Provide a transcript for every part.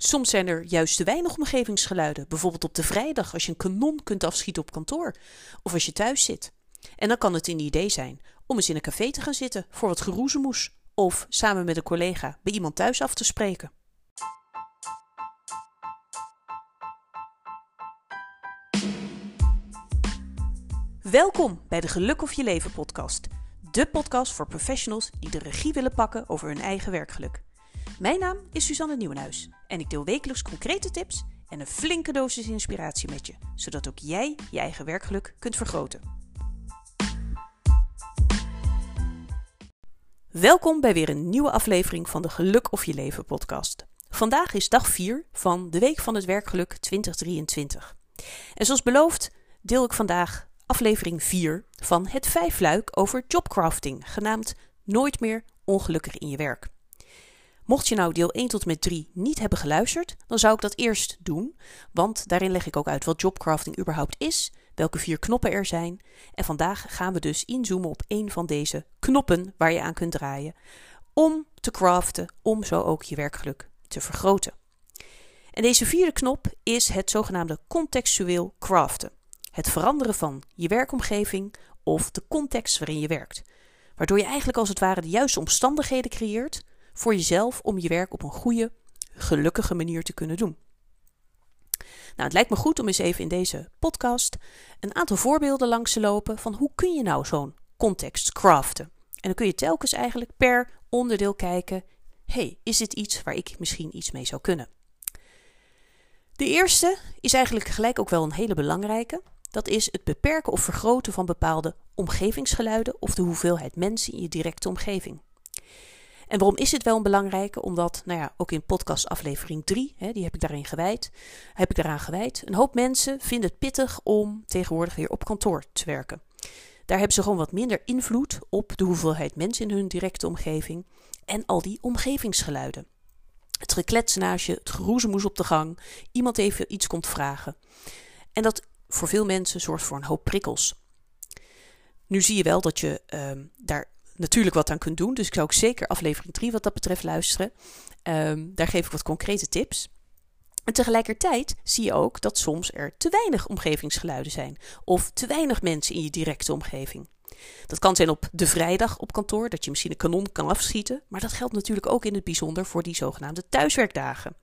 Soms zijn er juist te weinig omgevingsgeluiden, bijvoorbeeld op de vrijdag als je een kanon kunt afschieten op kantoor of als je thuis zit. En dan kan het een idee zijn om eens in een café te gaan zitten voor wat geroezemoes of samen met een collega bij iemand thuis af te spreken. Welkom bij de Geluk of Je Leven podcast. De podcast voor professionals die de regie willen pakken over hun eigen werkgeluk. Mijn naam is Suzanne Nieuwenhuis en ik deel wekelijks concrete tips en een flinke dosis inspiratie met je, zodat ook jij je eigen werkgeluk kunt vergroten. Welkom bij weer een nieuwe aflevering van de Geluk of Je Leven podcast. Vandaag is dag 4 van de Week van het Werkgeluk 2023. En zoals beloofd deel ik vandaag aflevering 4 van het vijfluik over jobcrafting, genaamd Nooit meer ongelukkig in je werk. Mocht je nou deel 1 tot en met 3 niet hebben geluisterd, dan zou ik dat eerst doen, want daarin leg ik ook uit wat jobcrafting überhaupt is, welke vier knoppen er zijn. En vandaag gaan we dus inzoomen op een van deze knoppen waar je aan kunt draaien om te craften, om zo ook je werkgeluk te vergroten. En deze vierde knop is het zogenaamde contextueel craften. Het veranderen van je werkomgeving of de context waarin je werkt. Waardoor je eigenlijk als het ware de juiste omstandigheden creëert voor jezelf om je werk op een goede, gelukkige manier te kunnen doen. Nou, het lijkt me goed om eens even in deze podcast een aantal voorbeelden langs te lopen van hoe kun je nou zo'n context craften. En dan kun je telkens eigenlijk per onderdeel kijken: hey, is dit iets waar ik misschien iets mee zou kunnen? De eerste is eigenlijk gelijk ook wel een hele belangrijke. Dat is het beperken of vergroten van bepaalde omgevingsgeluiden of de hoeveelheid mensen in je directe omgeving. En waarom is dit wel een belangrijke? Omdat, nou ja, ook in podcast aflevering 3, hè, die heb ik daarin gewijd, heb ik daaraan gewijd. Een hoop mensen vinden het pittig om tegenwoordig weer op kantoor te werken. Daar hebben ze gewoon wat minder invloed op de hoeveelheid mensen in hun directe omgeving en al die omgevingsgeluiden. Het je, het geroezemoes op de gang, iemand even iets komt vragen. En dat voor veel mensen zorgt voor een hoop prikkels. Nu zie je wel dat je uh, daar natuurlijk wat aan kunt doen. Dus ik zou ook zeker aflevering 3 wat dat betreft luisteren. Um, daar geef ik wat concrete tips. En tegelijkertijd zie je ook dat soms er te weinig omgevingsgeluiden zijn. Of te weinig mensen in je directe omgeving. Dat kan zijn op de vrijdag op kantoor, dat je misschien een kanon kan afschieten. Maar dat geldt natuurlijk ook in het bijzonder voor die zogenaamde thuiswerkdagen.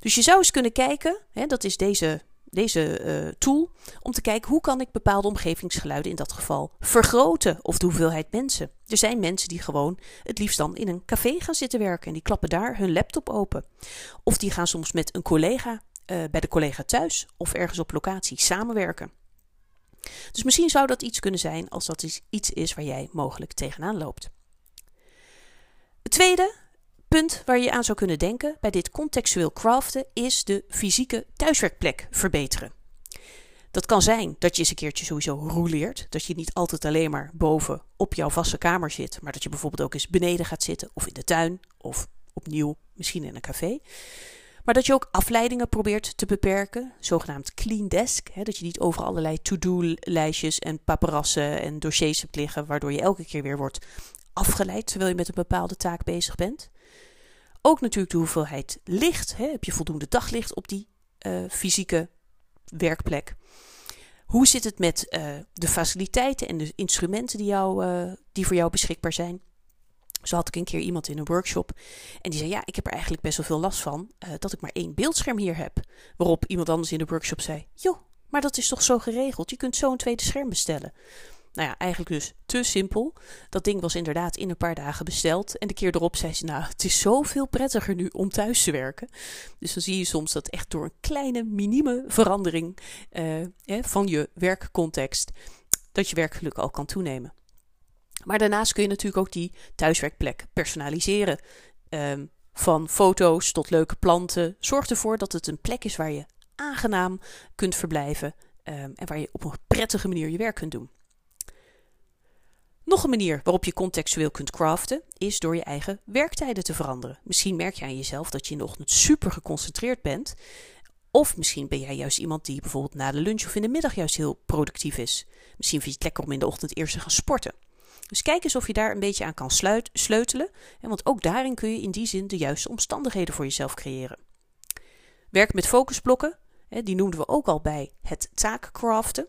Dus je zou eens kunnen kijken, hè, dat is deze deze uh, tool om te kijken hoe kan ik bepaalde omgevingsgeluiden in dat geval vergroten of de hoeveelheid mensen. Er zijn mensen die gewoon het liefst dan in een café gaan zitten werken en die klappen daar hun laptop open. Of die gaan soms met een collega uh, bij de collega thuis of ergens op locatie samenwerken. Dus misschien zou dat iets kunnen zijn als dat iets is waar jij mogelijk tegenaan loopt. Het tweede punt waar je aan zou kunnen denken bij dit contextueel craften is de fysieke thuiswerkplek verbeteren. Dat kan zijn dat je eens een keertje sowieso roleert. Dat je niet altijd alleen maar boven op jouw vaste kamer zit, maar dat je bijvoorbeeld ook eens beneden gaat zitten of in de tuin of opnieuw misschien in een café. Maar dat je ook afleidingen probeert te beperken, zogenaamd clean desk. Hè, dat je niet over allerlei to-do-lijstjes en paparassen en dossiers hebt liggen, waardoor je elke keer weer wordt afgeleid terwijl je met een bepaalde taak bezig bent. Ook natuurlijk de hoeveelheid licht. Hè? Heb je voldoende daglicht op die uh, fysieke werkplek? Hoe zit het met uh, de faciliteiten en de instrumenten die, jou, uh, die voor jou beschikbaar zijn? Zo had ik een keer iemand in een workshop en die zei: Ja, ik heb er eigenlijk best wel veel last van dat ik maar één beeldscherm hier heb. Waarop iemand anders in de workshop zei: Joh, maar dat is toch zo geregeld? Je kunt zo een tweede scherm bestellen. Nou ja, eigenlijk dus te simpel. Dat ding was inderdaad in een paar dagen besteld. En de keer erop zei ze, nou, het is zoveel prettiger nu om thuis te werken. Dus dan zie je soms dat echt door een kleine, minieme verandering uh, van je werkcontext, dat je werkgeluk al kan toenemen. Maar daarnaast kun je natuurlijk ook die thuiswerkplek personaliseren. Um, van foto's tot leuke planten. Zorg ervoor dat het een plek is waar je aangenaam kunt verblijven. Um, en waar je op een prettige manier je werk kunt doen. Nog een manier waarop je contextueel kunt craften is door je eigen werktijden te veranderen. Misschien merk je aan jezelf dat je in de ochtend super geconcentreerd bent. Of misschien ben jij juist iemand die bijvoorbeeld na de lunch of in de middag juist heel productief is. Misschien vind je het lekker om in de ochtend eerst te gaan sporten. Dus kijk eens of je daar een beetje aan kan sleutelen. Want ook daarin kun je in die zin de juiste omstandigheden voor jezelf creëren. Werk met focusblokken, die noemden we ook al bij het taakcraften.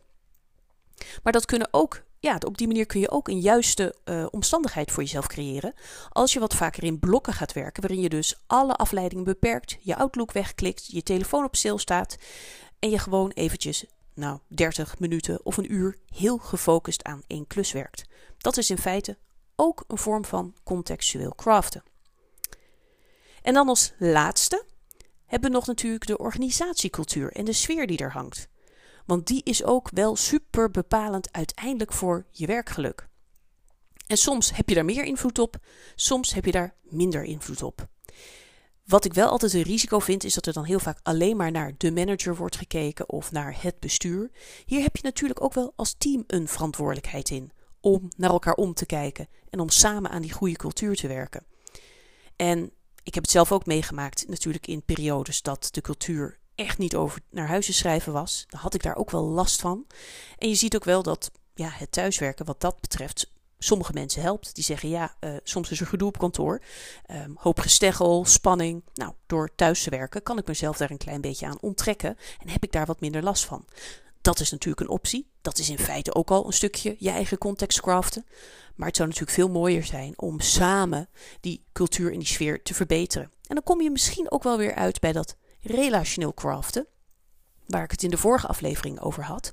Maar dat kunnen ook, ja, op die manier kun je ook een juiste uh, omstandigheid voor jezelf creëren. Als je wat vaker in blokken gaat werken, waarin je dus alle afleidingen beperkt, je Outlook wegklikt, je telefoon op stil staat en je gewoon eventjes, nou, 30 minuten of een uur heel gefocust aan één klus werkt. Dat is in feite ook een vorm van contextueel craften. En dan als laatste hebben we nog natuurlijk de organisatiecultuur en de sfeer die er hangt. Want die is ook wel super bepalend uiteindelijk voor je werkgeluk. En soms heb je daar meer invloed op, soms heb je daar minder invloed op. Wat ik wel altijd een risico vind, is dat er dan heel vaak alleen maar naar de manager wordt gekeken of naar het bestuur. Hier heb je natuurlijk ook wel als team een verantwoordelijkheid in om naar elkaar om te kijken en om samen aan die goede cultuur te werken. En ik heb het zelf ook meegemaakt, natuurlijk in periodes dat de cultuur echt niet over naar huis te schrijven was. Dan had ik daar ook wel last van. En je ziet ook wel dat ja, het thuiswerken wat dat betreft sommige mensen helpt. Die zeggen ja, uh, soms is er gedoe op kantoor. Um, hoop gesteggel, spanning. Nou, door thuis te werken kan ik mezelf daar een klein beetje aan onttrekken. En heb ik daar wat minder last van. Dat is natuurlijk een optie. Dat is in feite ook al een stukje je eigen context craften. Maar het zou natuurlijk veel mooier zijn om samen die cultuur en die sfeer te verbeteren. En dan kom je misschien ook wel weer uit bij dat relationeel craften, waar ik het in de vorige aflevering over had,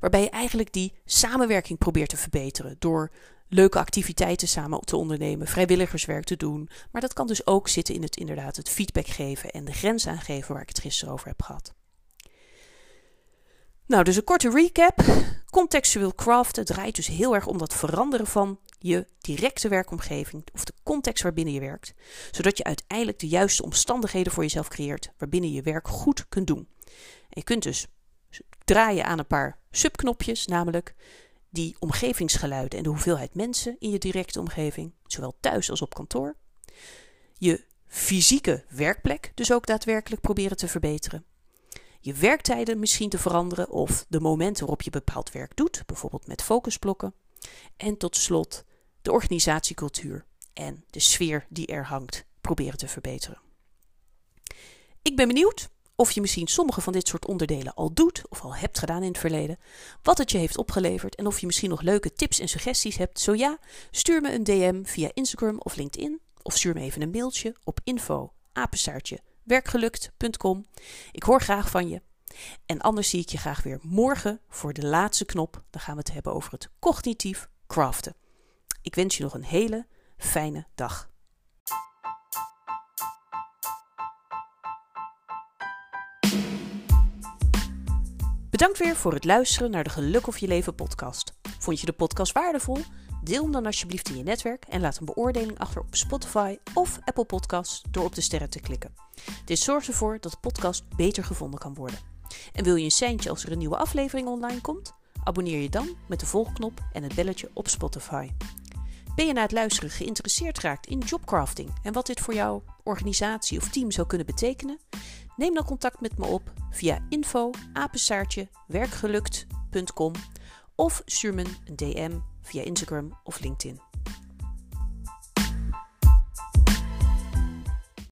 waarbij je eigenlijk die samenwerking probeert te verbeteren door leuke activiteiten samen te ondernemen, vrijwilligerswerk te doen. Maar dat kan dus ook zitten in het inderdaad het feedback geven en de grens aangeven waar ik het gisteren over heb gehad. Nou, dus een korte recap. Contextueel craften draait dus heel erg om dat veranderen van je directe werkomgeving of de context waarbinnen je werkt, zodat je uiteindelijk de juiste omstandigheden voor jezelf creëert waarbinnen je werk goed kunt doen. En je kunt dus draaien aan een paar subknopjes, namelijk die omgevingsgeluiden en de hoeveelheid mensen in je directe omgeving, zowel thuis als op kantoor. Je fysieke werkplek dus ook daadwerkelijk proberen te verbeteren je werktijden misschien te veranderen of de momenten waarop je bepaald werk doet, bijvoorbeeld met focusblokken. En tot slot de organisatiecultuur en de sfeer die er hangt proberen te verbeteren. Ik ben benieuwd of je misschien sommige van dit soort onderdelen al doet of al hebt gedaan in het verleden, wat het je heeft opgeleverd en of je misschien nog leuke tips en suggesties hebt. Zo ja, stuur me een DM via Instagram of LinkedIn of stuur me even een mailtje op info werkgelukt.com. Ik hoor graag van je. En anders zie ik je graag weer morgen voor de laatste knop. Dan gaan we het hebben over het cognitief craften. Ik wens je nog een hele fijne dag. Bedankt weer voor het luisteren naar de Geluk of Je Leven podcast. Vond je de podcast waardevol? Deel hem dan alsjeblieft in je netwerk en laat een beoordeling achter op Spotify of Apple Podcasts door op de sterren te klikken. Dit zorgt ervoor dat de podcast beter gevonden kan worden. En wil je een seintje als er een nieuwe aflevering online komt? Abonneer je dan met de volgknop en het belletje op Spotify. Ben je na het luisteren geïnteresseerd geraakt in jobcrafting en wat dit voor jouw organisatie of team zou kunnen betekenen? Neem dan contact met me op via info werkgelukt.com of stuur me een DM via Instagram of LinkedIn.